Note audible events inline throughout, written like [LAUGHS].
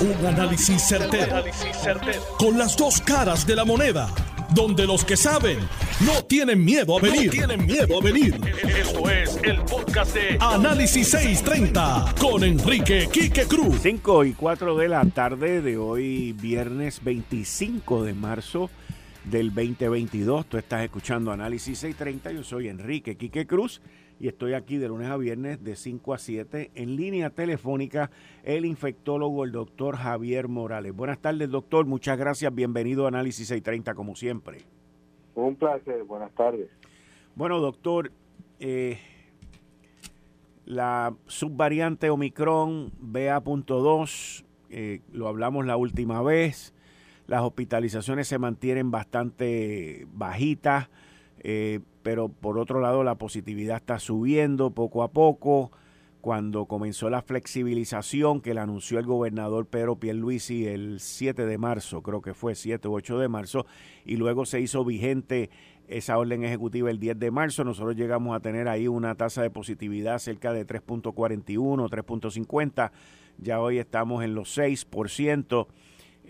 Un análisis certero, Con las dos caras de la moneda. Donde los que saben no tienen miedo a venir. tienen miedo a venir. Esto es el podcast de Análisis 630 con Enrique Quique Cruz. 5 y 4 de la tarde de hoy, viernes 25 de marzo del 2022. Tú estás escuchando Análisis 630. Yo soy Enrique Quique Cruz y estoy aquí de lunes a viernes de 5 a 7 en línea telefónica el infectólogo, el doctor Javier Morales. Buenas tardes, doctor. Muchas gracias. Bienvenido a Análisis 630 como siempre. Un placer. Buenas tardes. Bueno, doctor, eh, la subvariante Omicron BA.2, eh, lo hablamos la última vez, las hospitalizaciones se mantienen bastante bajitas. Eh, pero por otro lado la positividad está subiendo poco a poco. Cuando comenzó la flexibilización que le anunció el gobernador Pedro Pierluisi el 7 de marzo, creo que fue 7 u 8 de marzo, y luego se hizo vigente esa orden ejecutiva el 10 de marzo, nosotros llegamos a tener ahí una tasa de positividad cerca de 3.41, 3.50, ya hoy estamos en los 6%.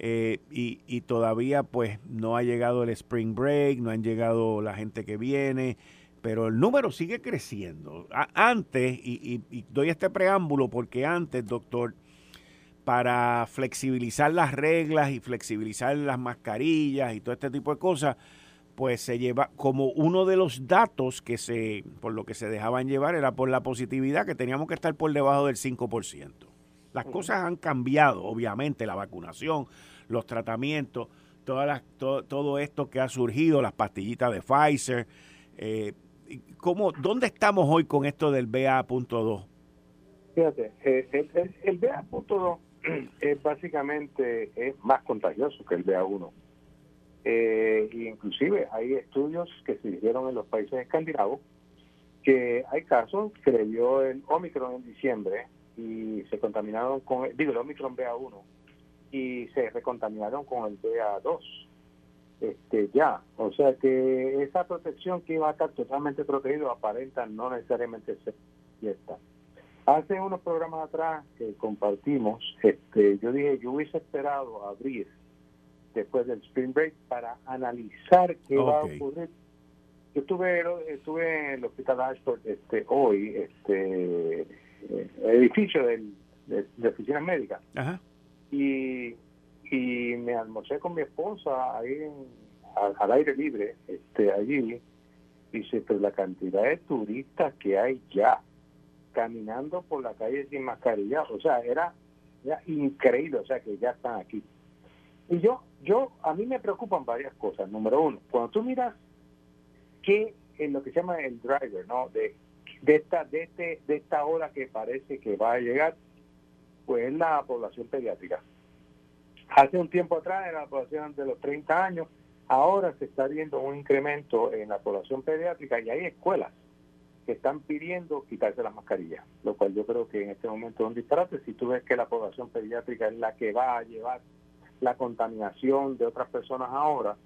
Eh, y, todavía pues no ha llegado el spring break, no han llegado la gente que viene, pero el número sigue creciendo. antes, y, doy este preámbulo porque antes, doctor, para flexibilizar las reglas y flexibilizar las mascarillas y todo este tipo de cosas, pues se lleva como uno de los datos que se, por lo que se dejaban llevar era por la positividad, que teníamos que estar por debajo del 5%. Las cosas han cambiado, obviamente, la vacunación, los tratamientos, todas las, todo, esto que ha surgido, las pastillitas de Pfizer. Eh, ¿cómo, ¿Dónde estamos hoy con esto del BA.2? Fíjate, eh, el, el, BA.2 [CLEARS THROAT] es básicamente es más contagioso que el BA1. Eh, inclusive hay estudios que se hicieron en los países escandinavos que hay casos que le dio el Omicron en diciembre y se contaminaron con, digo, el Omicron BA1 y se recontaminaron con el BA2 este, ya. O sea que esa protección que iba a estar totalmente protegido aparenta no necesariamente ser cierta. Hace unos programas atrás que compartimos, este, yo dije, yo hubiese esperado abrir después del Spring Break para analizar qué va a ocurrir. Yo estuve, estuve en el Hospital Ashford este, hoy, este, edificio del, de, de oficinas médicas. Ajá y, y me almorcé con mi esposa ahí al, aire libre, este allí, dice, pero la cantidad de turistas que hay ya caminando por la calle sin mascarilla, o sea, era, era increíble, o sea, que ya están aquí. Y yo, yo, a mí me preocupan varias cosas. Número uno, cuando tú miras que en lo que se llama el driver, ¿no? De, de esta, de este, de esta hora que parece que va a llegar, pues es la población pediátrica. Hace un tiempo atrás era la población de los 30 años, ahora se está viendo un incremento en la población pediátrica y hay escuelas que están pidiendo quitarse las mascarillas, lo cual yo creo que en este momento es un disparate. Si tú ves que la población pediátrica es la que va a llevar la contaminación de otras personas ahora,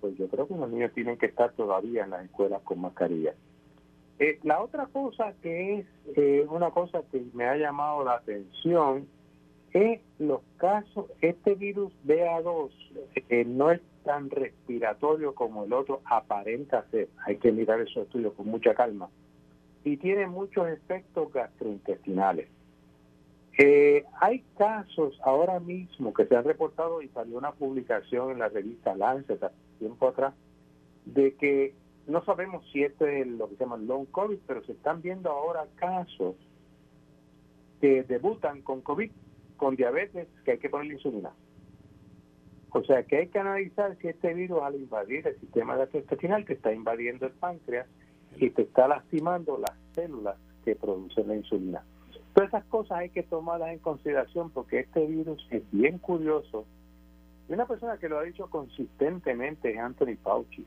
pues yo creo que los niños tienen que estar todavía en las escuelas con mascarillas. Eh, la otra cosa que es eh, una cosa que me ha llamado la atención es los casos, este virus BA2 eh, no es tan respiratorio como el otro aparenta ser, hay que mirar esos estudios con mucha calma, y tiene muchos efectos gastrointestinales. hay casos ahora mismo que se han reportado y salió una publicación en la revista Lancet tiempo atrás de que no sabemos si este es lo que se llama long COVID, pero se están viendo ahora casos que debutan con COVID, con diabetes, que hay que ponerle insulina. O sea que hay que analizar si este virus al invadir el sistema gastrointestinal te está invadiendo el páncreas y te está lastimando las células que producen la insulina. Todas esas cosas hay que tomarlas en consideración porque este virus es bien curioso. Y una persona que lo ha dicho consistentemente es Anthony Fauci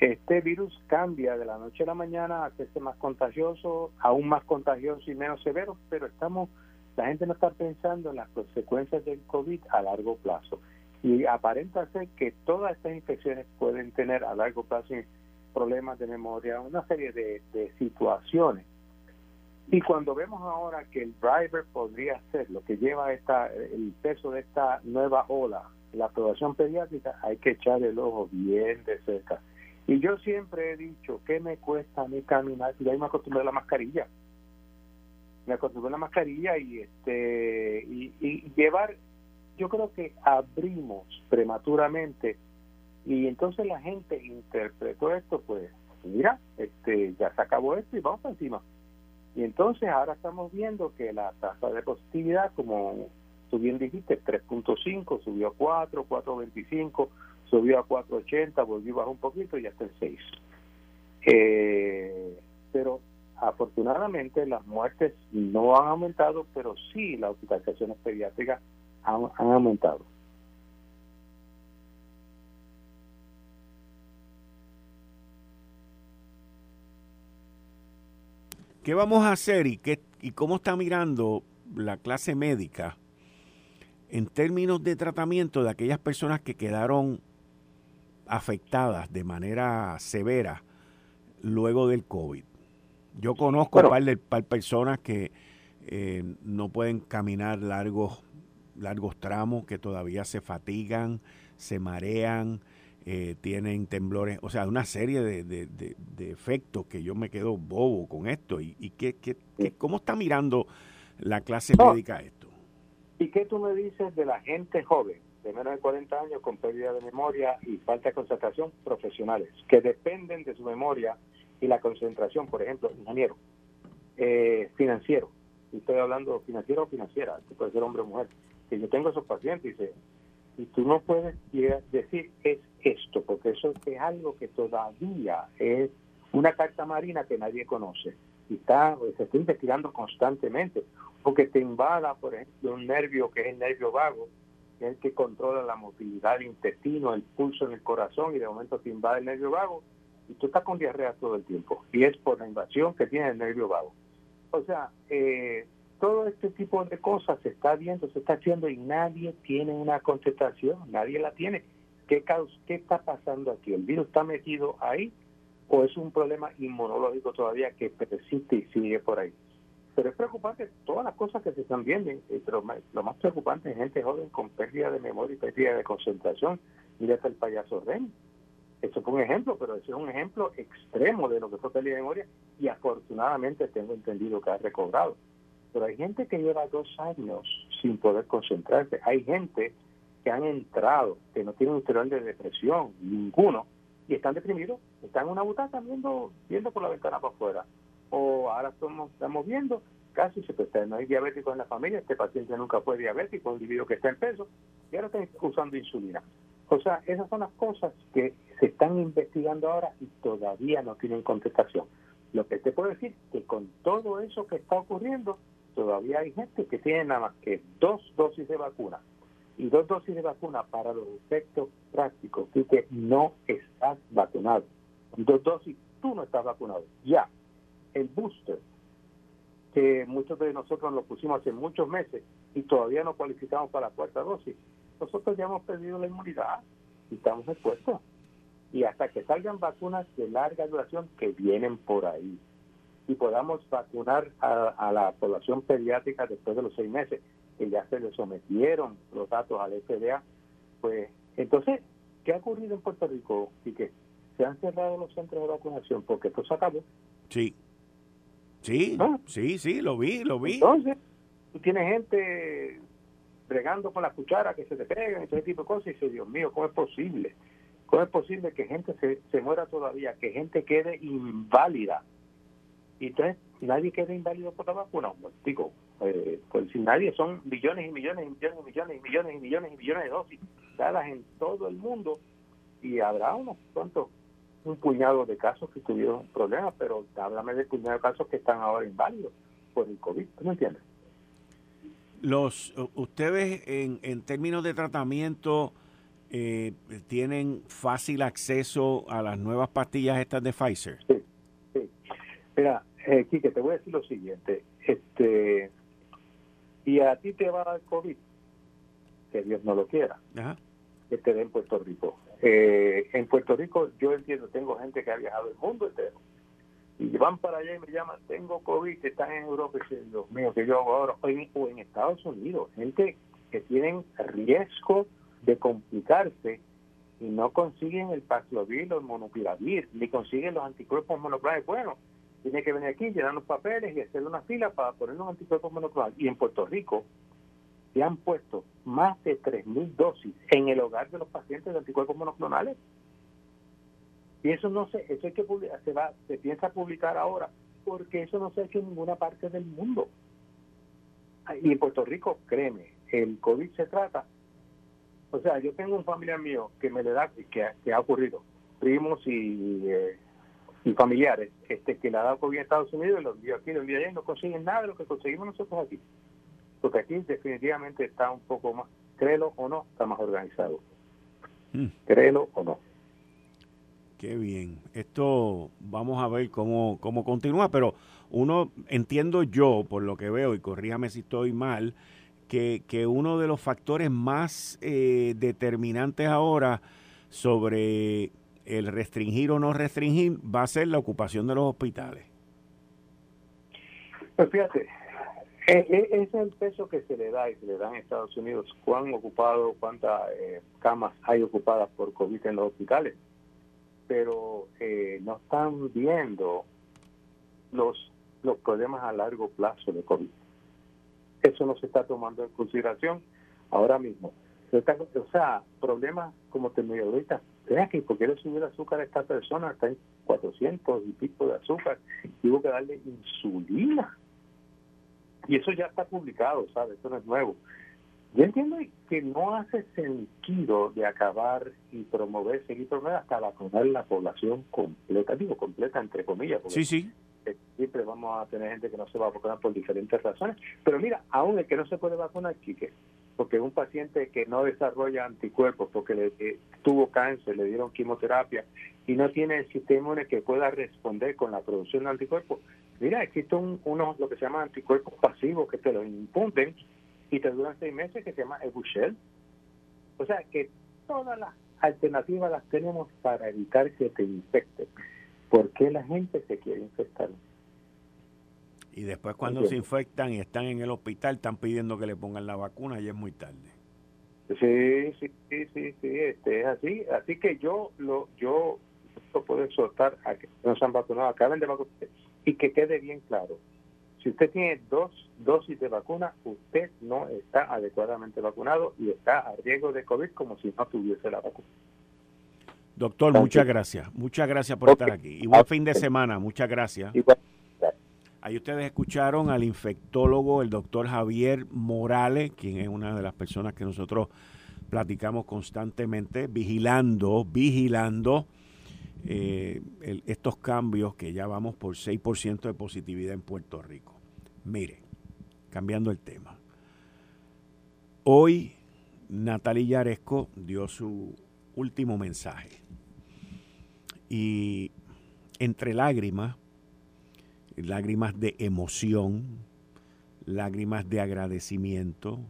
este virus cambia de la noche a la mañana a hacerse más contagioso, aún más contagioso y menos severo, pero estamos, la gente no está pensando en las consecuencias del COVID a largo plazo. Y aparenta ser que todas estas infecciones pueden tener a largo plazo problemas de memoria, una serie de, situaciones. Y cuando vemos ahora que el driver podría ser lo que lleva esta el peso de esta nueva ola, la aprobación pediátrica, hay que echar el ojo bien de cerca. Y yo siempre he dicho, ¿qué me cuesta a mí caminar? Y ahí me acostumbré a la mascarilla. Me acostumbré a la mascarilla y este y llevar, yo creo que abrimos prematuramente y entonces la gente interpretó esto, pues, mira, este ya se acabó esto y vamos para encima. Y entonces ahora estamos viendo que la tasa de positividad, como tú bien dijiste, 3.5, subió a 4, 4.25, subió a 4.80, volvió a bajar un poquito y hasta el 6. Eh, pero afortunadamente las muertes no han aumentado, pero sí las hospitalizaciones pediátricas han aumentado. ¿Qué vamos a hacer y, qué, y cómo está mirando la clase médica en términos de tratamiento de aquellas personas que quedaron afectadas de manera severa luego del COVID? Yo conozco un par de personas que eh, no pueden caminar largos, largos tramos, que todavía se fatigan, se marean, eh, tienen temblores, o sea, una serie de, de, efectos que yo me quedo bobo con esto. ¿Y, y qué, qué, cómo está mirando la clase médica esto? ¿Y qué tú me dices de la gente joven, de menos de 40 años, con pérdida de memoria y falta de concentración, profesionales, que dependen de su memoria y la concentración, por ejemplo, ingeniero, eh, financiero, estoy hablando financiero o financiera, puede ser hombre o mujer, que yo tengo esos pacientes y y tú no puedes decir es esto, porque eso es algo que todavía es una carta marina que nadie conoce y está, se está investigando constantemente, porque te invada, por ejemplo, un nervio que es el nervio vago, es que controla la movilidad del intestino, el pulso en el corazón, y de momento te invade el nervio vago, y tú estás con diarrea todo el tiempo, y es por la invasión que tiene el nervio vago. O sea, eh, todo este tipo de cosas se está viendo, se está haciendo y nadie tiene una contestación, nadie la tiene. ¿Qué, ¿Qué está pasando aquí? ¿El virus está metido ahí o es un problema inmunológico todavía que persiste y sigue por ahí? Pero es preocupante todas las cosas que se están viendo, pero lo más preocupante es gente joven con pérdida de memoria y pérdida de concentración. Mira hasta el payaso Ren. Eso fue un ejemplo, pero eso es un ejemplo extremo de lo que fue pérdida de memoria y afortunadamente tengo entendido que ha recobrado. Pero hay gente que lleva dos años sin poder concentrarse. Hay gente que han entrado, que no tienen un historial de depresión, ninguno, y están deprimidos, están en una butaca viendo, viendo por la ventana para afuera. O ahora estamos, estamos viendo, casi se pues, no hay diabéticos en la familia, este paciente nunca fue diabético, un individuo que está en peso, y ahora están usando insulina. O sea, esas son las cosas que se están investigando ahora y todavía no tienen contestación. Lo que te puedo decir que con todo eso que está ocurriendo, todavía hay gente que tiene nada más que dos dosis de vacuna y dos dosis de vacuna para los efectos prácticos, tú que no estás vacunado. Dos dosis, tú no estás vacunado. Ya, el booster, que muchos de nosotros lo pusimos hace muchos meses y todavía no cualificamos para la cuarta dosis, nosotros ya hemos perdido la inmunidad y estamos expuestos. Y hasta que salgan vacunas de larga duración que vienen por ahí y podamos vacunar a, la población pediátrica después de los seis meses, que ya se le sometieron los datos al FDA, pues entonces, ¿qué ha ocurrido en Puerto Rico? Y que se han cerrado los centros de vacunación porque esto se acabó. Sí, sí, sí, sí, lo vi, lo vi. Entonces, tú tienes gente bregando con la cuchara que se te pegan y todo ese tipo de cosas y dices, Dios mío, ¿cómo es posible? ¿Cómo es posible que gente se, se muera todavía, que gente quede inválida? Y entonces nadie queda inválido por la vacuna. Digo, eh, pues si nadie, son millones y millones y millones y millones y millones y millones y millones de dosis dadas en todo el mundo y habrá unos cuantos, un puñado de casos que tuvieron problemas, pero háblame del puñado de casos que están ahora inválidos por el COVID, ¿tú me entiendes? Los, ustedes en, en términos de tratamiento eh, tienen fácil acceso a las nuevas pastillas estas de Pfizer. Sí, sí. Mira, eh, Quique, te voy a decir lo siguiente. Este, y a ti te va a dar COVID, que Dios no lo quiera, que te dé en Puerto Rico. Eh, en Puerto Rico, yo entiendo, tengo gente que ha viajado el mundo entero y van para allá y me llaman, tengo COVID, están en Europa, y dicen, Dios que yo hago ahora? O en, o en Estados Unidos, gente que tienen riesgo de complicarse y no consiguen el Paxlovid o el Monopiravir, ni consiguen los anticuerpos monoclonales. Bueno, tiene que venir aquí, llenar los papeles y hacer una fila para poner los anticuerpos monoclonales. Y en Puerto Rico se han puesto más de 3.000 dosis en el hogar de los pacientes de anticuerpos monoclonales. Y eso no se, eso hay que se va, se piensa publicar ahora, porque eso no se ha hecho en ninguna parte del mundo. Y en Puerto Rico, créeme, el COVID se trata. O sea, yo tengo un familiar mío que me le da, que, que ha ocurrido, primos y, eh, y familiares, este que le ha dado COVID en Estados Unidos y los envió aquí, los envió allá y no consiguen nada de lo que conseguimos nosotros aquí. Porque aquí definitivamente está un poco más, créelo o no, está más organizado. Mm. Créelo o no. Qué bien. Esto vamos a ver cómo, cómo continúa, pero uno, entiendo yo, por lo que veo, y corríjame si estoy mal, que, que uno de los factores más eh, determinantes ahora sobre el restringir o no restringir va a ser la ocupación de los hospitales. Pues fíjate, ese es el peso que se le da y se le da en Estados Unidos. ¿Cuán ocupado, cuántas eh, camas hay ocupadas por COVID en los hospitales? pero eh, no están viendo los, los problemas a largo plazo de COVID. Eso no se está tomando en consideración ahora mismo. O sea, problemas como ahorita, vea que ¿por qué le subió el azúcar a esta persona? Está en 400 y pico de azúcar. Y que darle insulina. Y eso ya está publicado, ¿sabes? Eso no es nuevo. Yo entiendo que no hace sentido de acabar y promover, seguir promoviendo hasta vacunar la población completa, digo completa entre comillas, porque sí, sí. siempre vamos a tener gente que no se va a vacunar por diferentes razones. Pero mira, aún el que no se puede vacunar, Quique, porque un paciente que no desarrolla anticuerpos porque le, eh, tuvo cáncer, le dieron quimioterapia y no tiene el sistema que pueda responder con la producción de anticuerpos, mira, existen unos lo que se llaman anticuerpos pasivos que te los impunden y te duran seis meses que se llama Ebushel. O sea que todas las alternativas las tenemos para evitar que te infecten. ¿Por qué la gente se quiere infectar? Y después cuando se infectan y están en el hospital están pidiendo que le pongan la vacuna y es muy tarde. Sí, sí, sí, sí, sí, este, es así. Así que yo lo yo puedo exhortar a que no se han vacunado, acaben de vacunarse y que quede bien claro si usted tiene dos dosis de vacuna, usted no está adecuadamente vacunado y está a riesgo de COVID como si no tuviese la vacuna. Doctor, muchas gracias. Muchas gracias por estar aquí. Y buen fin de semana. Muchas gracias. Ahí ustedes escucharon al infectólogo, el doctor Javier Morales, quien es una de las personas que nosotros platicamos constantemente, vigilando, vigilando eh, estos cambios que ya vamos por 6% de positividad en Puerto Rico. Mire, cambiando el tema. Hoy Natalia Yaresco dio su último mensaje. Y entre lágrimas, lágrimas de emoción, lágrimas de agradecimiento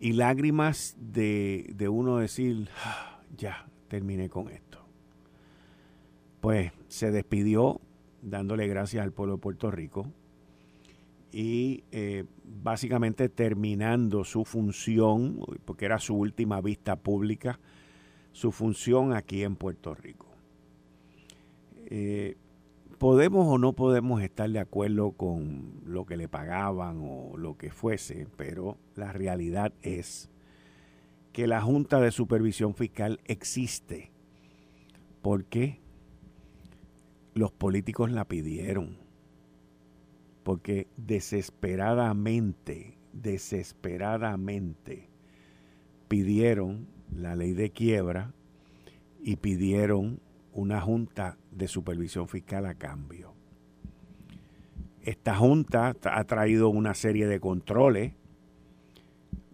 y lágrimas de, de uno decir, ah, ya, terminé con esto pues se despidió dándole gracias al pueblo de Puerto Rico y eh, básicamente terminando su función, porque era su última vista pública, su función aquí en Puerto Rico. Eh, podemos o no podemos estar de acuerdo con lo que le pagaban o lo que fuese, pero la realidad es que la Junta de Supervisión Fiscal existe. ¿Por qué? Los políticos la pidieron, porque desesperadamente, desesperadamente pidieron la ley de quiebra y pidieron una junta de supervisión fiscal a cambio. Esta junta ha traído una serie de controles,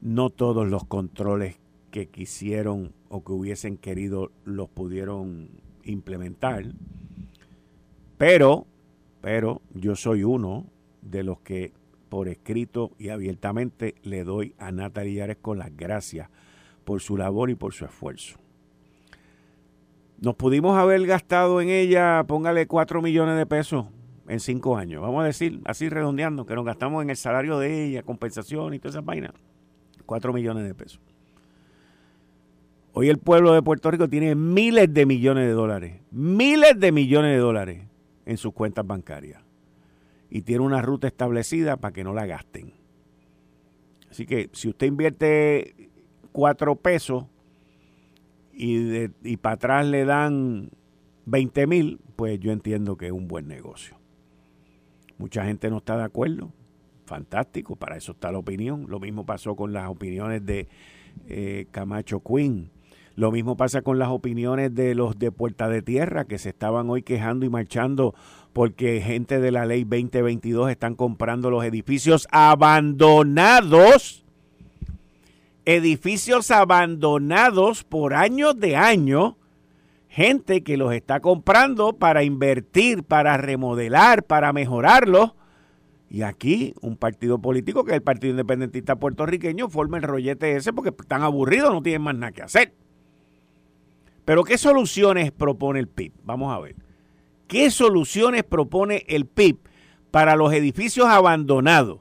no todos los controles que quisieron o que hubiesen querido los pudieron implementar pero, pero yo soy uno de los que por escrito y abiertamente le doy a Natalia Yares con las gracias por su labor y por su esfuerzo. Nos pudimos haber gastado en ella, póngale 4 millones de pesos en 5 años. Vamos a decir, así redondeando, que nos gastamos en el salario de ella, compensación y toda esa vaina. 4 millones de pesos. Hoy el pueblo de Puerto Rico tiene miles de millones de dólares, miles de millones de dólares en sus cuentas bancarias. Y tiene una ruta establecida para que no la gasten. Así que si usted invierte 4 pesos y, y para atrás le dan 20 mil, pues yo entiendo que es un buen negocio. Mucha gente no está de acuerdo. Fantástico, para eso está la opinión. Lo mismo pasó con las opiniones de eh, Camacho Quinn. Lo mismo pasa con las opiniones de los de Puerta de Tierra que se estaban hoy quejando y marchando porque gente de la ley 2022 están comprando los edificios abandonados. Edificios abandonados por años de años. Gente que los está comprando para invertir, para remodelar, para mejorarlos y aquí un partido político que es el Partido Independentista Puertorriqueño forma el rollete ese porque están aburridos, no tienen más nada que hacer. Pero ¿qué soluciones propone el PIB? Vamos a ver. ¿Qué soluciones propone el PIB para los edificios abandonados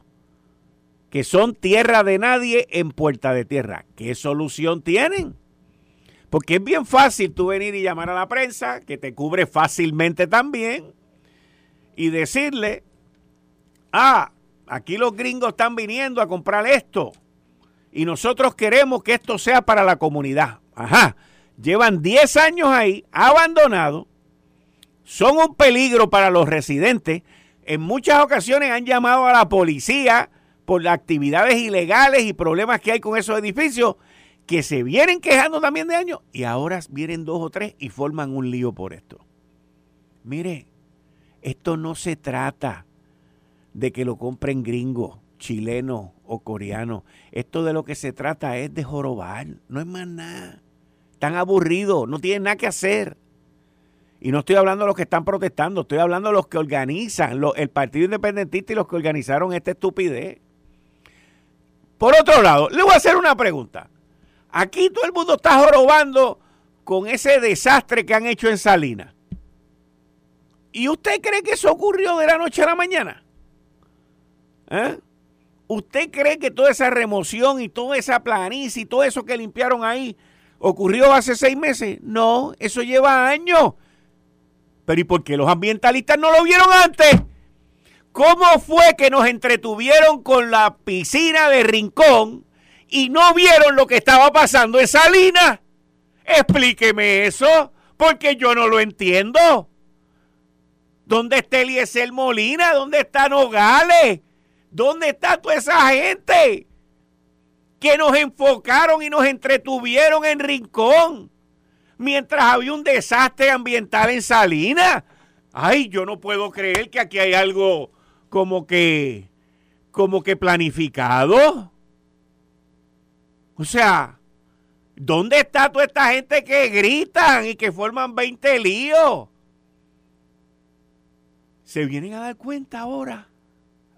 que son tierra de nadie en puerta de tierra? ¿Qué solución tienen? Porque es bien fácil tú venir y llamar a la prensa, que te cubre fácilmente también, y decirle, ah, aquí los gringos están viniendo a comprar esto y nosotros queremos que esto sea para la comunidad. Ajá, llevan 10 años ahí, abandonados, son un peligro para los residentes. En muchas ocasiones han llamado a la policía por las actividades ilegales y problemas que hay con esos edificios que se vienen quejando también de años y ahora vienen dos o tres y forman un lío por esto. Mire, esto no se trata de que lo compren gringos, chilenos o coreanos. Esto de lo que se trata es de jorobar, no es más nada. Están aburridos, no tienen nada que hacer. Y no estoy hablando de los que están protestando, estoy hablando de los que organizan, el Partido Independentista y los que organizaron esta estupidez. Por otro lado, le voy a hacer una pregunta. Aquí todo el mundo está jorobando con ese desastre que han hecho en Salinas. ¿Y usted cree que eso ocurrió de la noche a la mañana? ¿Eh? ¿Usted cree que toda esa remoción y toda esa planicie y todo eso que limpiaron ahí ocurrió hace seis meses? No, eso lleva años. Pero ¿y por qué los ambientalistas no lo vieron antes? ¿Cómo fue que nos entretuvieron con la piscina de Rincón y no vieron lo que estaba pasando en Salinas? Explíqueme eso, porque yo no lo entiendo. ¿Dónde está Eliezer Molina? ¿Dónde está Nogales? ¿Dónde está toda esa gente que nos enfocaron y nos entretuvieron en Rincón mientras había un desastre ambiental en Salinas? Ay, yo no puedo creer que aquí hay algo como que como que planificado. O sea, ¿dónde está toda esta gente que gritan y que forman 20 líos? Se vienen a dar cuenta ahora.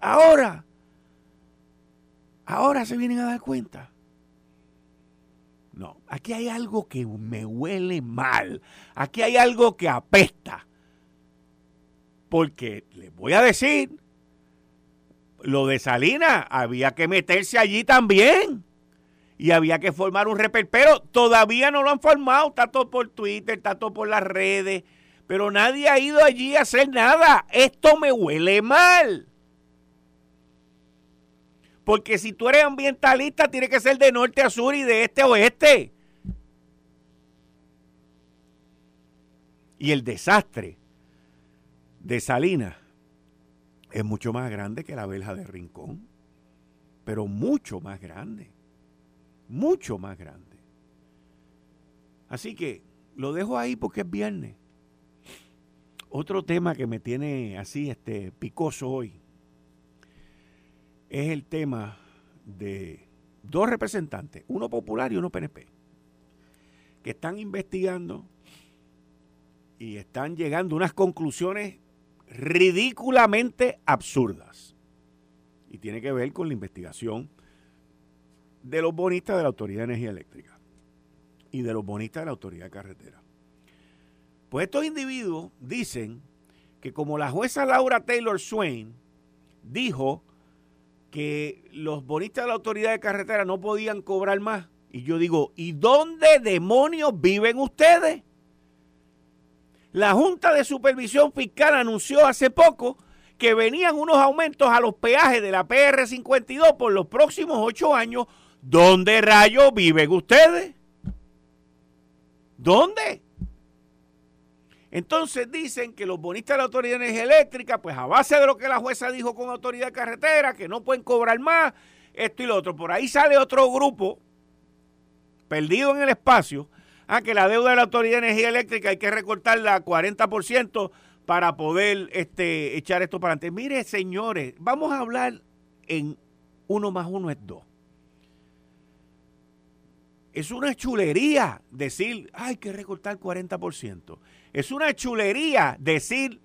Ahora. Ahora se vienen a dar cuenta. No, aquí hay algo que me huele mal. Aquí hay algo que apesta. Porque les voy a decir, lo de Salinas, había que meterse allí también. Y había que formar un reperpero. Todavía no lo han formado. Está todo por Twitter, está todo por las redes. Pero nadie ha ido allí a hacer nada. Esto me huele mal. Porque si tú eres ambientalista, tiene que ser de norte a sur y de este a oeste. Y el desastre de Salinas es mucho más grande que la verja de Rincón. Pero mucho más grande. Mucho más grande. Así que lo dejo ahí porque es viernes. Otro tema que me tiene así este picoso hoy es el tema de dos representantes, uno popular y uno PNP, que están investigando y están llegando a unas conclusiones ridículamente absurdas. Y tiene que ver con la investigación de los bonistas de la Autoridad de Energía Eléctrica y de los bonistas de la Autoridad de Carretera. Pues estos individuos dicen que como la jueza Laura Taylor Swain dijo que los bonistas de la autoridad de carretera no podían cobrar más, y yo digo, ¿y dónde demonios viven ustedes? La Junta de Supervisión Fiscal anunció hace poco que venían unos aumentos a los peajes de la PR52 por los próximos ocho años. ¿Dónde rayos viven ustedes? ¿Dónde? Entonces dicen que los bonistas de la Autoridad de Energía Eléctrica, pues a base de lo que la jueza dijo con Autoridad Carretera, que no pueden cobrar más, esto y lo otro. Por ahí sale otro grupo perdido en el espacio, a que la deuda de la Autoridad de Energía Eléctrica hay que recortarla a 40% para poder este, echar esto para adelante. Mire, señores, vamos a hablar en uno más uno es dos. Es una chulería decir, hay que recortar 40%. Es una chulería decir,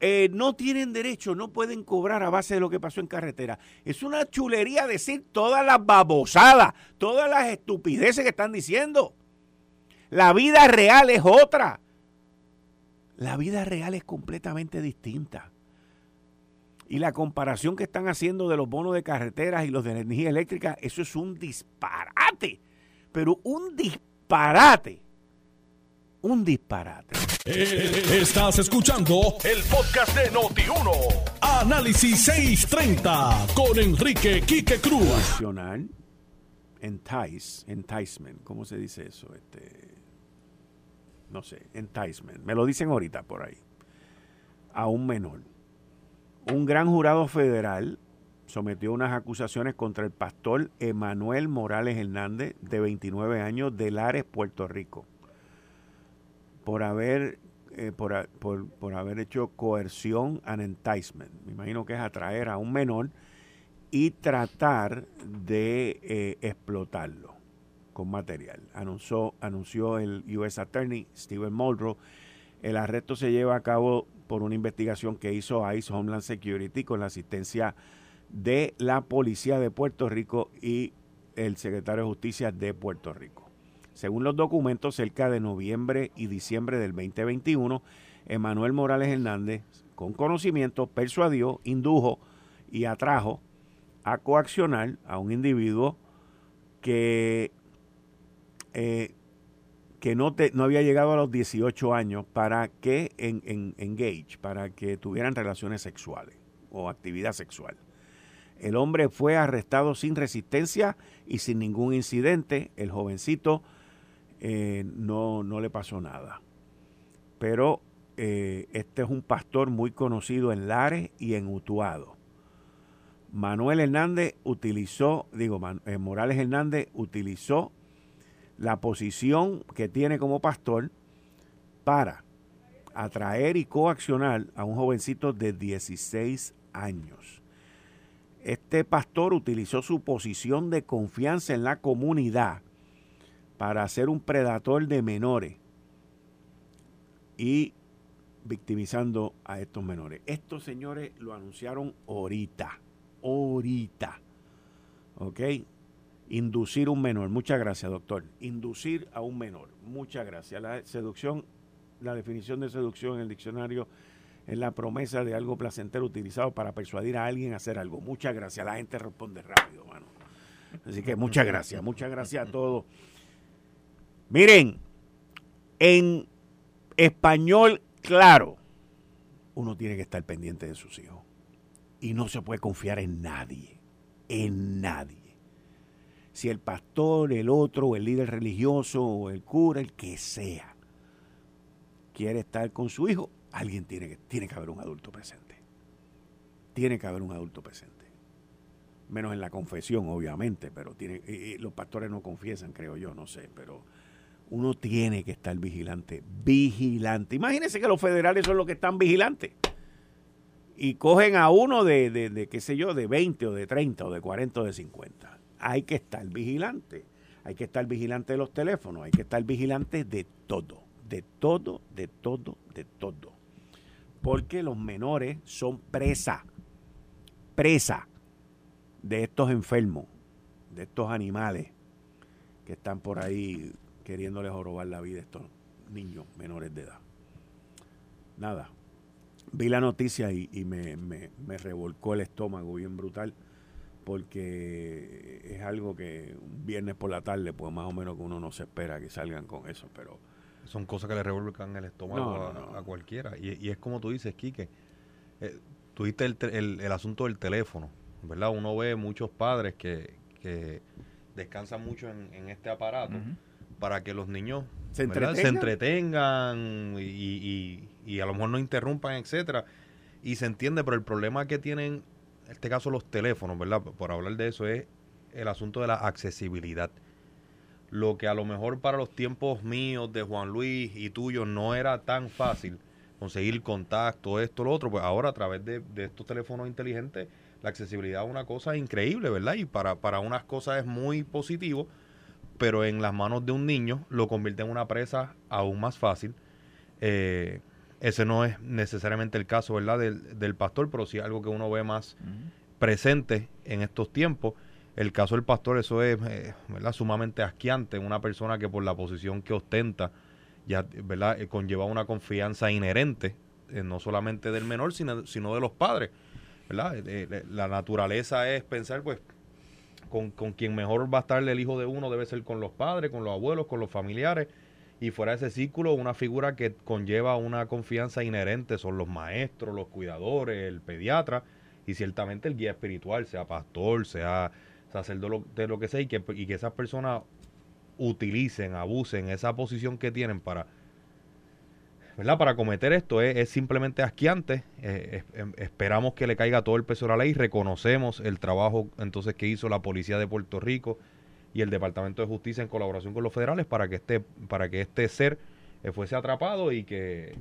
eh, no tienen derecho, no pueden cobrar a base de lo que pasó en carretera. Es una chulería decir todas las babosadas, todas las estupideces que están diciendo. La vida real es otra. La vida real es completamente distinta. Y la comparación que están haciendo de los bonos de carreteras y los de energía eléctrica, eso es un disparate. Pero un disparate. Un disparate. Eh, estás escuchando el podcast de Noti1. Análisis 630 con Enrique Quique Cruz. Entice, enticement, ¿cómo se dice eso? Este, no sé, enticement. Me lo dicen ahorita por ahí. A un menor. Un gran jurado federal sometió unas acusaciones contra el pastor Emanuel Morales Hernández, de 29 años, de Lares, Puerto Rico, por haber, eh, por, por, haber hecho coerción and enticement. Me imagino que es atraer a un menor y tratar de eh, explotarlo con material. Anunció, anunció el US Attorney Stephen Muldrow. El arresto se lleva a cabo por una investigación que hizo ICE Homeland Security con la asistencia de la Policía de Puerto Rico y el Secretario de Justicia de Puerto Rico. Según los documentos, cerca de noviembre y diciembre del 2021, Emanuel Morales Hernández, con conocimiento, persuadió, indujo y atrajo a coaccionar a un individuo que eh, que no, te, no había llegado a los 18 años para que en, en, engage, para que tuvieran relaciones sexuales o actividad sexual. El hombre fue arrestado sin resistencia y sin ningún incidente. El jovencito eh, no, no, le pasó nada. Pero eh, este es un pastor muy conocido en Lares y en Utuado. Manuel Hernández utilizó, digo, Morales Hernández utilizó la posición que tiene como pastor para atraer y coaccionar a un jovencito de 16 años. Este pastor utilizó su posición de confianza en la comunidad para ser un predador de menores y victimizando a estos menores. Estos señores lo anunciaron ahorita, ahorita. ¿Ok? Inducir un menor. Muchas gracias, doctor. Inducir a un menor. Muchas gracias. La seducción, la definición de seducción en el diccionario es la promesa de algo placentero utilizado para persuadir a alguien a hacer algo. Muchas gracias. La gente responde rápido, mano. Así que muchas gracias. Muchas gracias a todos. Miren, en español claro, uno tiene que estar pendiente de sus hijos. Y no se puede confiar en nadie. En nadie si el pastor, el otro, el líder religioso, el cura, el que sea, quiere estar con su hijo, alguien tiene que, tiene que haber un adulto presente. Tiene que haber un adulto presente. Menos en la confesión, obviamente, pero tiene, los pastores no confiesan, creo yo, no sé, pero uno tiene que estar vigilante, vigilante. Imagínense que los federales son los que están vigilantes y cogen a uno de, de, de, qué sé yo, de 20 o de 30 o de 40 o de 50 hay que estar vigilante. Hay que estar vigilante de los teléfonos, hay que estar vigilante de todo, de todo, de todo, de todo. Porque los menores son presa, presa de estos enfermos, de estos animales que están por ahí queriéndoles robar la vida a estos niños menores de edad. nada. Vi la noticia y, me, me, revolcó el estómago bien brutal porque es algo que un viernes por la tarde, pues más o menos que uno no se espera que salgan con eso, pero... Son cosas que le revuelcan el estómago a, cualquiera. Y, es como tú dices, Quique, eh, tuviste el, el, asunto del teléfono, ¿verdad? Uno ve muchos padres que, que descansan mucho en, este aparato para que los niños se entretengan, y, y, a lo mejor no interrumpan, etcétera. Y se entiende, pero el problema que tienen, en este caso los teléfonos, ¿verdad? Por hablar de eso, es el asunto de la accesibilidad. Lo que a lo mejor para los tiempos míos, de Juan Luis y tuyos, no era tan fácil conseguir contacto, esto, lo otro, pues ahora a través de, de estos teléfonos inteligentes, la accesibilidad es una cosa increíble, ¿verdad? Y para, para unas cosas es muy positivo, pero en las manos de un niño lo convierte en una presa aún más fácil. Eh, ese no es necesariamente el caso, ¿verdad? Del, del pastor, pero sí algo que uno ve más presente en estos tiempos. El caso del pastor, eso es eh, sumamente asqueante. Una persona que por la posición que ostenta, ya ¿verdad? Eh, conlleva una confianza inherente, no solamente del menor, sino, sino de los padres. ¿verdad? la naturaleza es pensar, pues, con, con, quien mejor va a estar el hijo de uno debe ser con los padres, con los abuelos, con los familiares. Y fuera de ese círculo, una figura que conlleva una confianza inherente son los maestros, los cuidadores, el pediatra y ciertamente el guía espiritual, sea pastor, sea sacerdote, de lo que sea, y que, y que esas personas utilicen, abusen esa posición que tienen para ¿verdad? Para cometer esto es, simplemente asqueante. Eh, em, esperamos que le caiga todo el peso de la ley. Reconocemos el trabajo entonces que hizo la Policía de Puerto Rico y el Departamento de Justicia en colaboración con los federales para que este, para que este ser eh, fuese atrapado y que,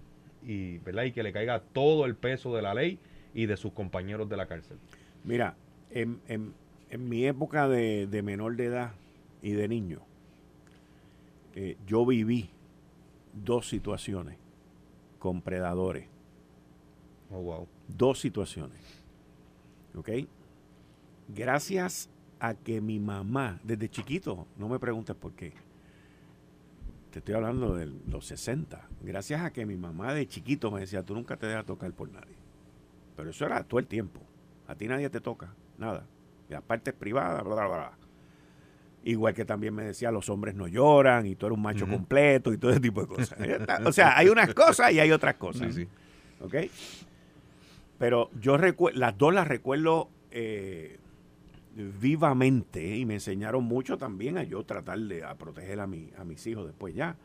y, ¿verdad? y que le caiga todo el peso de la ley y de sus compañeros de la cárcel. Mira, en, en, mi época de, menor de edad y de niño, eh, yo viví dos situaciones con predadores. Oh, wow. Dos situaciones. ¿Ok? Gracias a que mi mamá, desde chiquito, no me preguntes por qué, te estoy hablando de los 60, gracias a que mi mamá de chiquito me decía, tú nunca te dejas tocar por nadie. Pero eso era todo el tiempo. A ti nadie te toca, nada. Y la parte es privada, bla, bla, bla. Igual que también me decía, los hombres no lloran y tú eres un macho completo y todo ese tipo de cosas. [LAUGHS] o sea, hay unas cosas y hay otras cosas. Sí, sí. ¿Ok? Pero yo recuerdo, las dos las recuerdo eh, vivamente y me enseñaron mucho también a yo tratar de a proteger a, mi, a mis hijos después ya.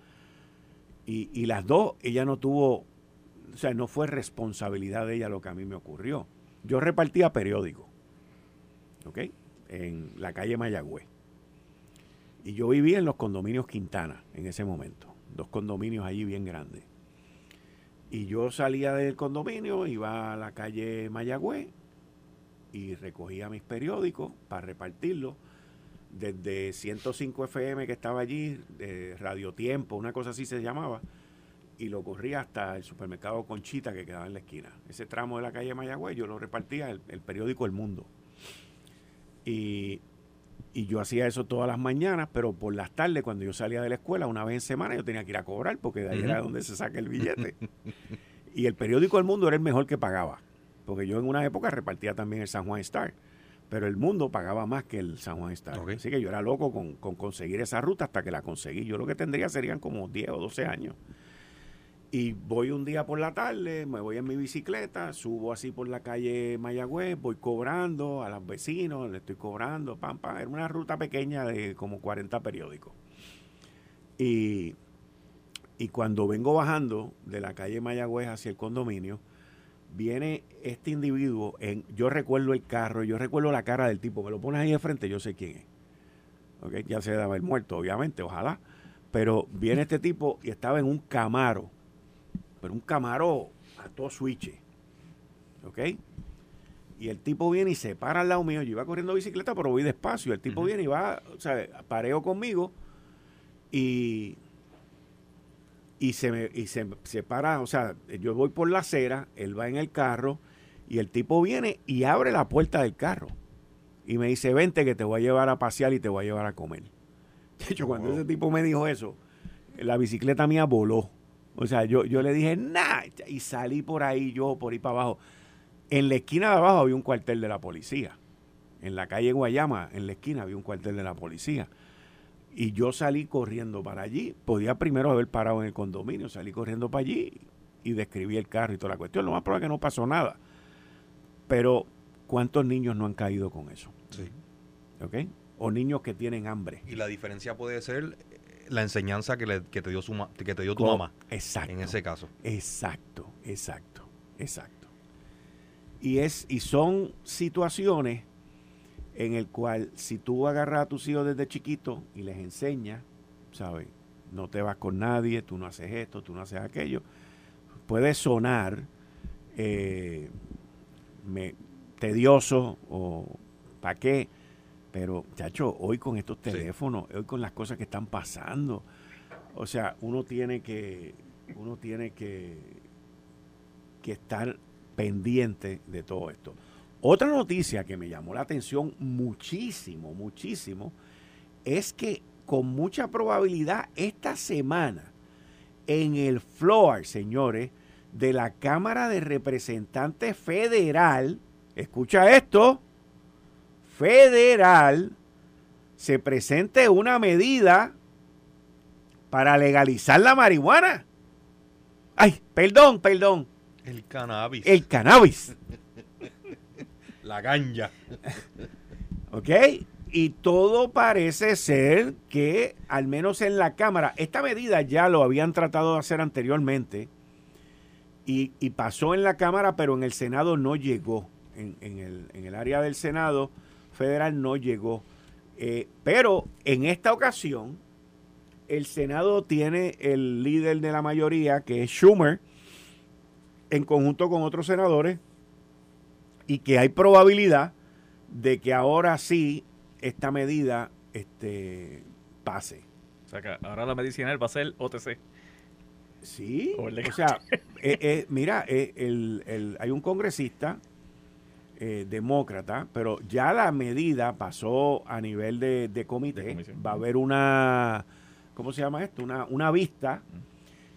Y, y las dos, ella no tuvo, o sea, no fue responsabilidad de ella lo que a mí me ocurrió. Yo repartía periódicos, En la calle Mayagüez. Y yo vivía en los condominios Quintana en ese momento, dos condominios allí bien grandes. Y yo salía del condominio, iba a la calle Mayagüez y recogía mis periódicos para repartirlos desde 105 FM que estaba allí, de Radio Tiempo, una cosa así se llamaba, y lo corría hasta el supermercado Conchita que quedaba en la esquina. Ese tramo de la calle Mayagüez yo lo repartía el periódico El Mundo. Y y yo hacía eso todas las mañanas, pero por las tardes, cuando yo salía de la escuela, una vez en semana, yo tenía que ir a cobrar, porque de ahí era donde se saca el billete. [LAUGHS] y el periódico El Mundo era el mejor que pagaba, porque yo en una época repartía también el San Juan Star, pero el Mundo pagaba más que el San Juan Star. Así que yo era loco con, con conseguir esa ruta hasta que la conseguí. Yo lo que tendría serían como 10 o 12 años. Y voy un día por la tarde, me voy en mi bicicleta, subo así por la calle Mayagüez, voy cobrando a los vecinos, le estoy cobrando, pam, pam. Era una ruta pequeña de como 40 periódicos. Y, y cuando vengo bajando de la calle Mayagüez hacia el condominio, viene este individuo, en, yo recuerdo el carro, yo recuerdo la cara del tipo, me lo pones ahí de frente, yo sé quién es. ¿Okay? Ya se daba el muerto, obviamente, ojalá. Pero viene este tipo y estaba en un camaro pero un camaro a todo switch. ¿Ok? Y el tipo viene y se para al lado mío. Yo iba corriendo bicicleta, pero voy despacio. El tipo viene y va, o sea, pareo conmigo y, y, se, me, y se, se para, o sea, yo voy por la acera, él va en el carro y el tipo viene y abre la puerta del carro. Y me dice, vente que te voy a llevar a pasear y te voy a llevar a comer. [LAUGHS] De hecho, cuando ese tipo me dijo eso, la bicicleta mía voló. O sea, yo, yo le dije, nah, y salí por ahí, yo por ahí para abajo. En la esquina de abajo había un cuartel de la policía. En la calle Guayama, en la esquina, había un cuartel de la policía. Y yo salí corriendo para allí. Podía primero haber parado en el condominio, salí corriendo para allí y describí el carro y toda la cuestión. Lo más probable es que no pasó nada. Pero, ¿cuántos niños no han caído con eso? Sí. ¿Ok? O niños que tienen hambre. Y la diferencia puede ser la enseñanza que, te, dio su, que te dio tu mamá. Exacto. En ese caso. Exacto, exacto, exacto. Y, es, y son situaciones en el cual si tú agarras a tus hijos desde chiquitos y les enseñas, ¿sabes? No te vas con nadie, tú no haces esto, tú no haces aquello, puede sonar eh, tedioso o para qué, pero, chacho, hoy con estos teléfonos, hoy con las cosas que están pasando, o sea, uno tiene que, uno tiene que, que estar pendiente de todo esto. Otra noticia que me llamó la atención muchísimo, muchísimo, es que con mucha probabilidad esta semana en el floor, señores, de la Cámara de Representantes Federal, escucha esto, federal, se presente una medida para legalizar la marihuana. Ay, perdón, perdón. El cannabis. El cannabis. [LAUGHS] La ganja. ¿Ok? Y todo parece ser que, al menos en la Cámara, esta medida ya lo habían tratado de hacer anteriormente y, pasó en la Cámara, pero en el Senado no llegó. En, el, en el, área del Senado federal no llegó. Eh, pero en esta ocasión, el Senado tiene el líder de la mayoría, que es Schumer, en conjunto con otros senadores, y que hay probabilidad de que ahora sí esta medida este, pase. O sea, que ahora la medicinal va a ser OTC. Sí, o, sea, [LAUGHS] eh, eh, mira, eh, el, hay un congresista demócrata, pero ya la medida pasó a nivel de, comité. Va a haber una, ¿cómo se llama esto? Una, una vista.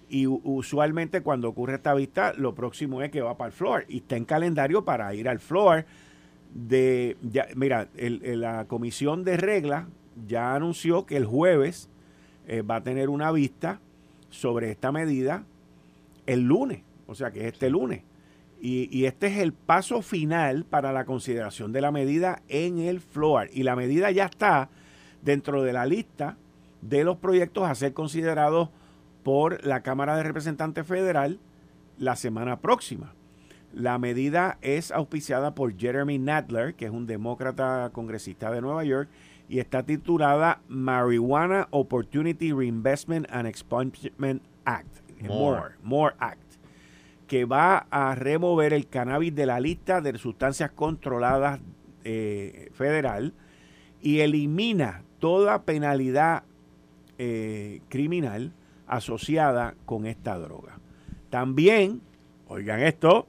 Y usualmente cuando ocurre esta vista, lo próximo es que va para el floor. Y está en calendario para ir al floor. De, mira, la comisión de reglas ya anunció que el jueves eh, va a tener una vista sobre esta medida el lunes, o sea que es este lunes. Y, y, este es el paso final para la consideración de la medida en el floor. Y la medida ya está dentro de la lista de los proyectos a ser considerados por la Cámara de Representantes Federal la semana próxima. La medida es auspiciada por Jeremy Nadler, que es un demócrata congresista de Nueva York, y está titulada Marijuana Opportunity Reinvestment and Expungement Act, More, More Act, que va a remover el cannabis de la lista de sustancias controladas eh, federal y elimina toda penalidad eh, criminal asociada con esta droga. También, oigan esto,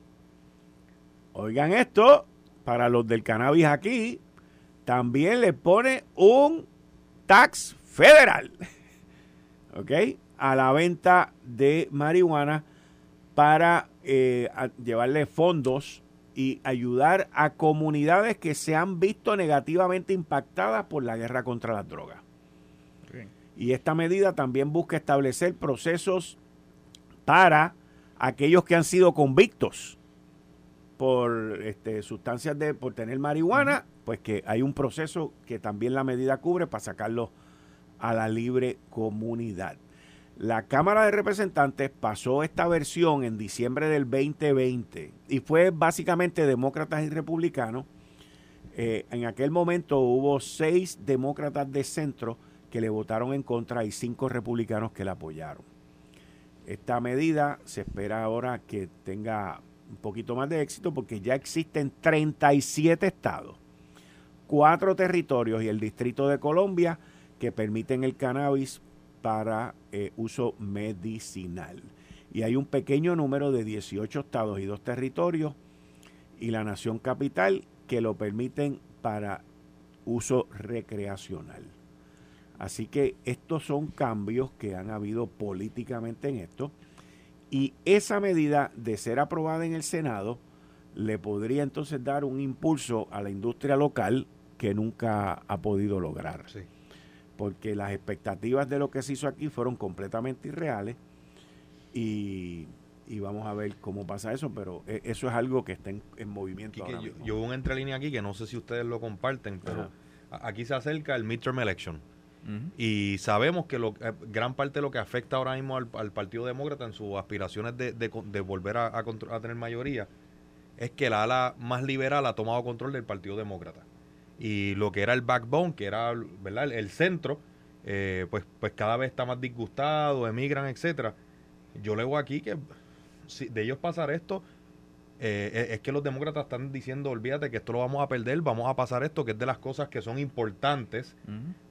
oigan esto, para los del cannabis aquí, también le pone un tax federal, [LAUGHS] ¿ok? A la venta de marihuana para eh, llevarle fondos y ayudar a comunidades que se han visto negativamente impactadas por la guerra contra las drogas. Y esta medida también busca establecer procesos para aquellos que han sido convictos por este, sustancias de por tener marihuana, pues que hay un proceso que también la medida cubre para sacarlos a la libre comunidad. La Cámara de Representantes pasó esta versión en diciembre del 2020 y fue básicamente demócratas y republicanos. Eh, en aquel momento hubo seis demócratas de centro que le votaron en contra y cinco republicanos que la apoyaron. Esta medida se espera ahora que tenga un poquito más de éxito porque ya existen 37 estados, cuatro territorios y el Distrito de Colombia que permiten el cannabis para eh, uso medicinal. Y hay un pequeño número de 18 estados y dos territorios y la nación capital que lo permiten para uso recreacional. Así que estos son cambios que han habido políticamente en esto. Y esa medida, de ser aprobada en el Senado, le podría entonces dar un impulso a la industria local que nunca ha podido lograr. Porque las expectativas de lo que se hizo aquí fueron completamente irreales y, vamos a ver cómo pasa eso, pero e, eso es algo que está en, movimiento. yo, yo, hubo una entrelínea aquí que no sé si ustedes lo comparten, pero aquí se acerca el midterm election. Y sabemos que lo, eh, gran parte de lo que afecta ahora mismo al, Partido Demócrata en sus aspiraciones de, de, volver a, a, tener mayoría es que la ala más liberal ha tomado control del Partido Demócrata. Y lo que era el backbone, que era ¿verdad? El, centro, eh, pues, pues cada vez está más disgustado, emigran, etcétera. Yo leo aquí que si de ellos pasar esto, eh, es que los demócratas están diciendo, olvídate que esto lo vamos a perder, vamos a pasar esto, que es de las cosas que son importantes,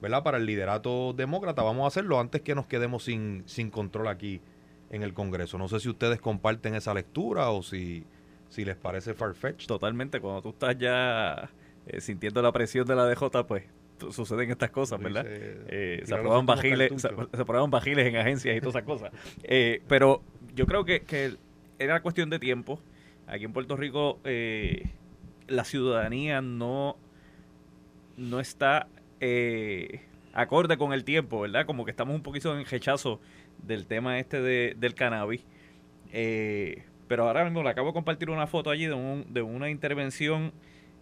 ¿verdad? Para el liderato demócrata, vamos a hacerlo antes que nos quedemos sin, sin control aquí en el Congreso. No sé si ustedes comparten esa lectura o si, si les parece farfetch. Totalmente, cuando tú estás ya eh, sintiendo la presión de la DJ, pues suceden estas cosas, ¿verdad? Eh, se, aprueban bajiles, se, bajiles en agencias y todas esas cosas. pero yo creo que, que era cuestión de tiempo Aquí en Puerto Rico eh, la ciudadanía no, no está eh, acorde con el tiempo, ¿verdad? Como que estamos un poquito en rechazo del tema este de, del cannabis. Eh, pero ahora mismo le acabo de compartir una foto allí de, un, de una intervención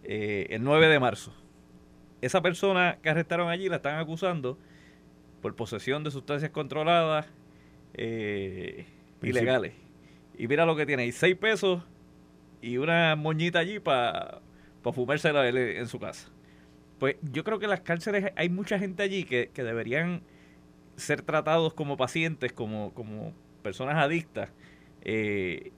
el 9 de marzo. Esa persona que arrestaron allí la están acusando por posesión de sustancias controladas ilegales. Y mira lo que tiene, hay 6 pesos y una moñita allí para pa fumársela en su casa. Pues yo creo que en las cárceles hay mucha gente allí que, deberían ser tratados como pacientes, como, como personas adictas, eh,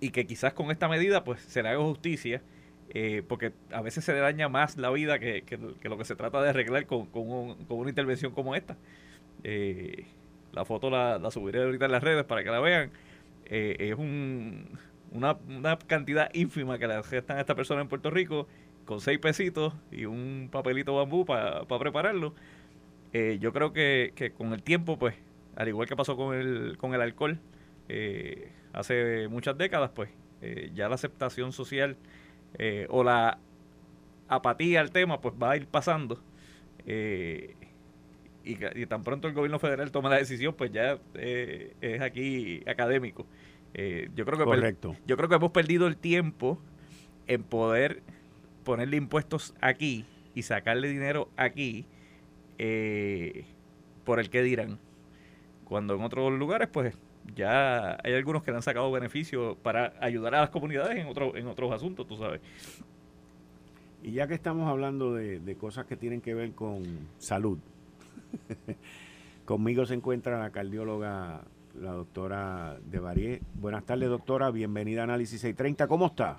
y que quizás con esta medida pues se le haga justicia, eh, porque a veces se le daña más la vida que, lo que se trata de arreglar con, con, una intervención como esta. Eh, la foto la, subiré ahorita en las redes para que la vean. es un, una, una cantidad ínfima que le gestan a esta persona en Puerto Rico con seis pesitos y un papelito bambú para prepararlo. Eh, yo creo que, que, con el tiempo, pues, al igual que pasó con el, con el alcohol eh, hace muchas décadas, pues, eh, ya la aceptación social o la apatía al tema, pues va a ir pasando. Y, y, tan pronto el gobierno federal toma la decisión, pues ya es aquí académico. Eh, yo creo que Correcto. yo creo que hemos perdido el tiempo en poder ponerle impuestos aquí y sacarle dinero aquí eh, por el que dirán. Cuando en otros lugares, pues ya hay algunos que le han sacado beneficios para ayudar a las comunidades en, otro, en otros asuntos, tú sabes. Y ya que estamos hablando de, de cosas que tienen que ver con salud, [LAUGHS] conmigo se encuentra la cardióloga la doctora de Varié. Buenas tardes, doctora. Bienvenida a Análisis 630. ¿Cómo está?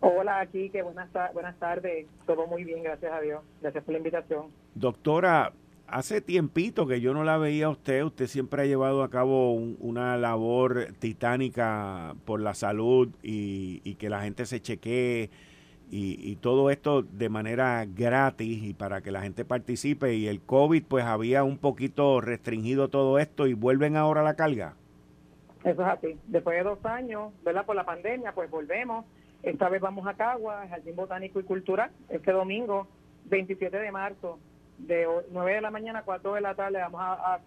Hola, aquí, que buenas, buenas tardes. Todo muy bien, gracias a Dios. Gracias por la invitación. Doctora, hace tiempito que yo no la veía a usted. Usted siempre ha llevado a cabo una labor titánica por la salud y, y que la gente se chequee y, todo esto de manera gratis y para que la gente participe y el COVID pues había un poquito restringido todo esto y vuelven ahora a la carga. Eso es así. Después de dos años, ¿verdad? Por la pandemia, pues volvemos. Esta vez vamos a Cagua, Jardín Botánico y Cultural, este domingo, 27 de marzo, de 9 de la mañana a 4 de la tarde, vamos a,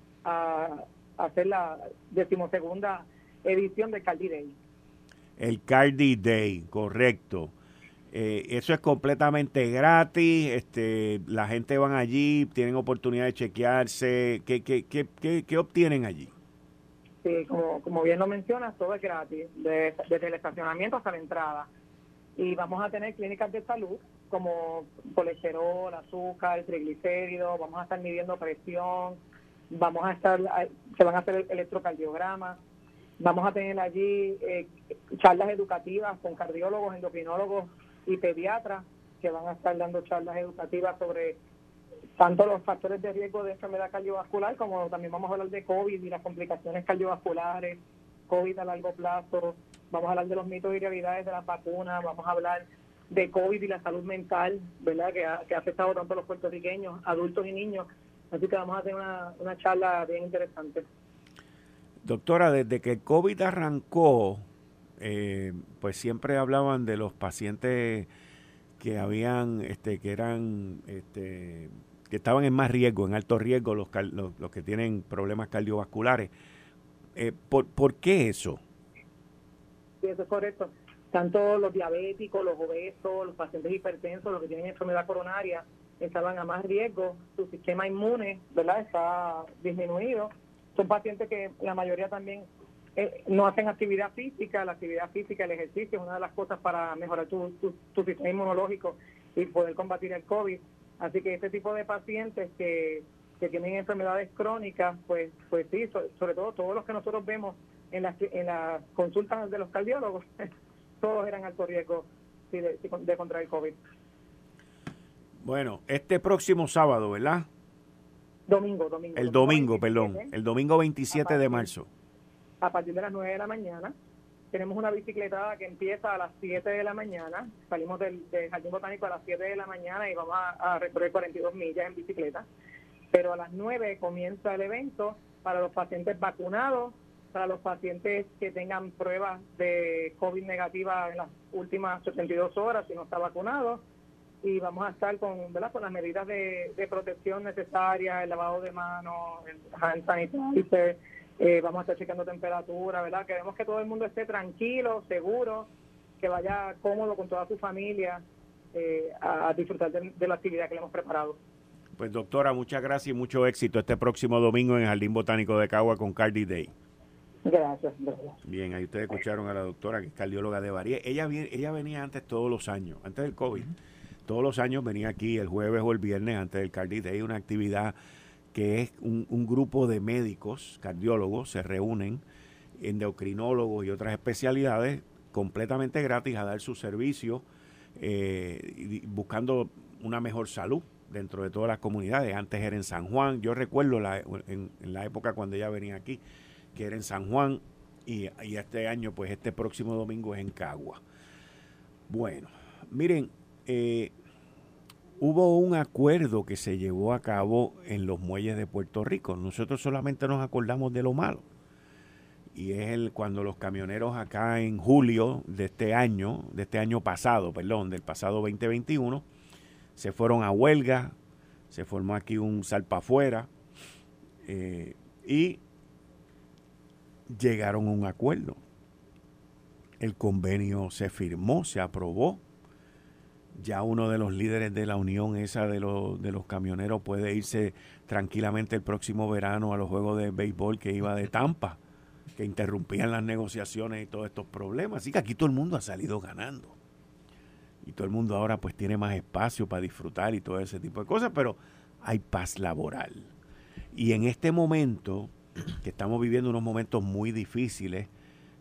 hacer la decimosegunda edición del Cardi Day. El Cardi Day, correcto. Eh, eso es completamente gratis, este, la gente van allí, tienen oportunidad de chequearse. ¿Qué, qué, qué, qué, obtienen allí? Sí, como, como bien lo mencionas, todo es gratis, desde el estacionamiento hasta la entrada. Y vamos a tener clínicas de salud como colesterol, azúcar, triglicéridos, vamos a estar midiendo presión, vamos a estar, se van a hacer electrocardiogramas, vamos a tener allí eh, charlas educativas con cardiólogos, endocrinólogos, y pediatras que van a estar dando charlas educativas sobre tanto los factores de riesgo de enfermedad cardiovascular como también vamos a hablar de COVID y las complicaciones cardiovasculares, COVID a largo plazo, vamos a hablar de los mitos y realidades de las vacunas, vamos a hablar de COVID y la salud mental, ¿verdad? Que ha, que ha afectado tanto a los puertorriqueños, adultos y niños. Así que vamos a tener una, una charla bien interesante. Doctora, desde que el COVID arrancó, eh, pues siempre hablaban de los pacientes que habían, este, que eran, este, que estaban en más riesgo, en alto riesgo, los, los, que tienen problemas cardiovasculares. Eh, ¿por, ¿Por qué eso? Sí, eso es correcto. Tanto los diabéticos, los obesos, los pacientes hipertensos, los que tienen enfermedad coronaria, estaban a más riesgo, su sistema inmune, ¿verdad? Está disminuido. Son pacientes que la mayoría también eh, no hacen actividad física. La actividad física, el ejercicio es una de las cosas para mejorar tu, tu, sistema inmunológico y poder combatir el COVID. Así que este tipo de pacientes que, que tienen enfermedades crónicas, pues, pues sí, sobre todo todos los que nosotros vemos en las, en las consultas de los cardiólogos, [LAUGHS] todos eran alto riesgo de, de contraer COVID. Bueno, este próximo sábado, ¿verdad? Domingo, domingo. El domingo, perdón. El domingo 27 de marzo. A partir de las 9 de la mañana. Tenemos una bicicletada que empieza a las 7 de la mañana. Salimos del, Jardín Botánico a las 7 de la mañana y vamos a, recorrer 42 millas en bicicleta. Pero a las 9 comienza el evento para los pacientes vacunados, para los pacientes que tengan pruebas de COVID negativa en las últimas 72 horas si no está vacunado y vamos a estar con, ¿verdad? con las medidas de, protección necesarias, el lavado de manos, el hand sanitizer, eh, vamos a estar checando temperatura, ¿verdad? Queremos que todo el mundo esté tranquilo, seguro, que vaya cómodo con toda su familia eh, a, disfrutar de, la actividad que le hemos preparado. Pues doctora, muchas gracias y mucho éxito este próximo domingo en el Jardín Botánico de Cagua con Cardi Day. Gracias, Bien, ahí ustedes escucharon a la doctora, que es cardióloga de Varía. Ella, ella venía antes todos los años, antes del COVID. Todos los años venía aquí el jueves o el viernes antes del Cardi Day, una actividad que es un, grupo de médicos, cardiólogos, se reúnen, endocrinólogos y otras especialidades completamente gratis a dar su servicio, eh, buscando una mejor salud dentro de todas las comunidades. Antes era en San Juan, yo recuerdo en, la época cuando ella venía aquí, que era en San Juan, y, este año, pues este próximo domingo es en Cagua. Bueno, miren, eh, hubo un acuerdo que se llevó a cabo en los muelles de Puerto Rico. Nosotros solamente nos acordamos de lo malo. Y es el, cuando los camioneros acá en julio de este año, de este año pasado, perdón, del pasado 2021, se fueron a huelga, se formó aquí un salpa afuera eh, y llegaron a un acuerdo. El convenio se firmó, se aprobó ya uno de los líderes de la unión esa de, los, de los camioneros puede irse tranquilamente el próximo verano a los juegos de béisbol que iba de Tampa, que interrumpían las negociaciones y todos estos problemas. Así que aquí todo el mundo ha salido ganando. Y todo el mundo ahora pues tiene más espacio para disfrutar y todo ese tipo de cosas, pero hay paz laboral. Y en este momento, que estamos viviendo unos momentos muy difíciles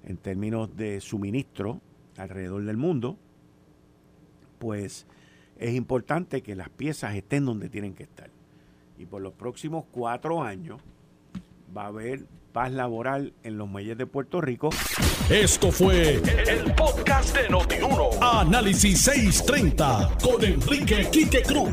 en términos de suministro alrededor del mundo, pues es importante que las piezas estén donde tienen que estar. Y por los próximos cuatro años va a haber paz laboral en los muelles de Puerto Rico. Esto fue el, podcast de Notiuno. Análisis 630 con Enrique Quique Cruz.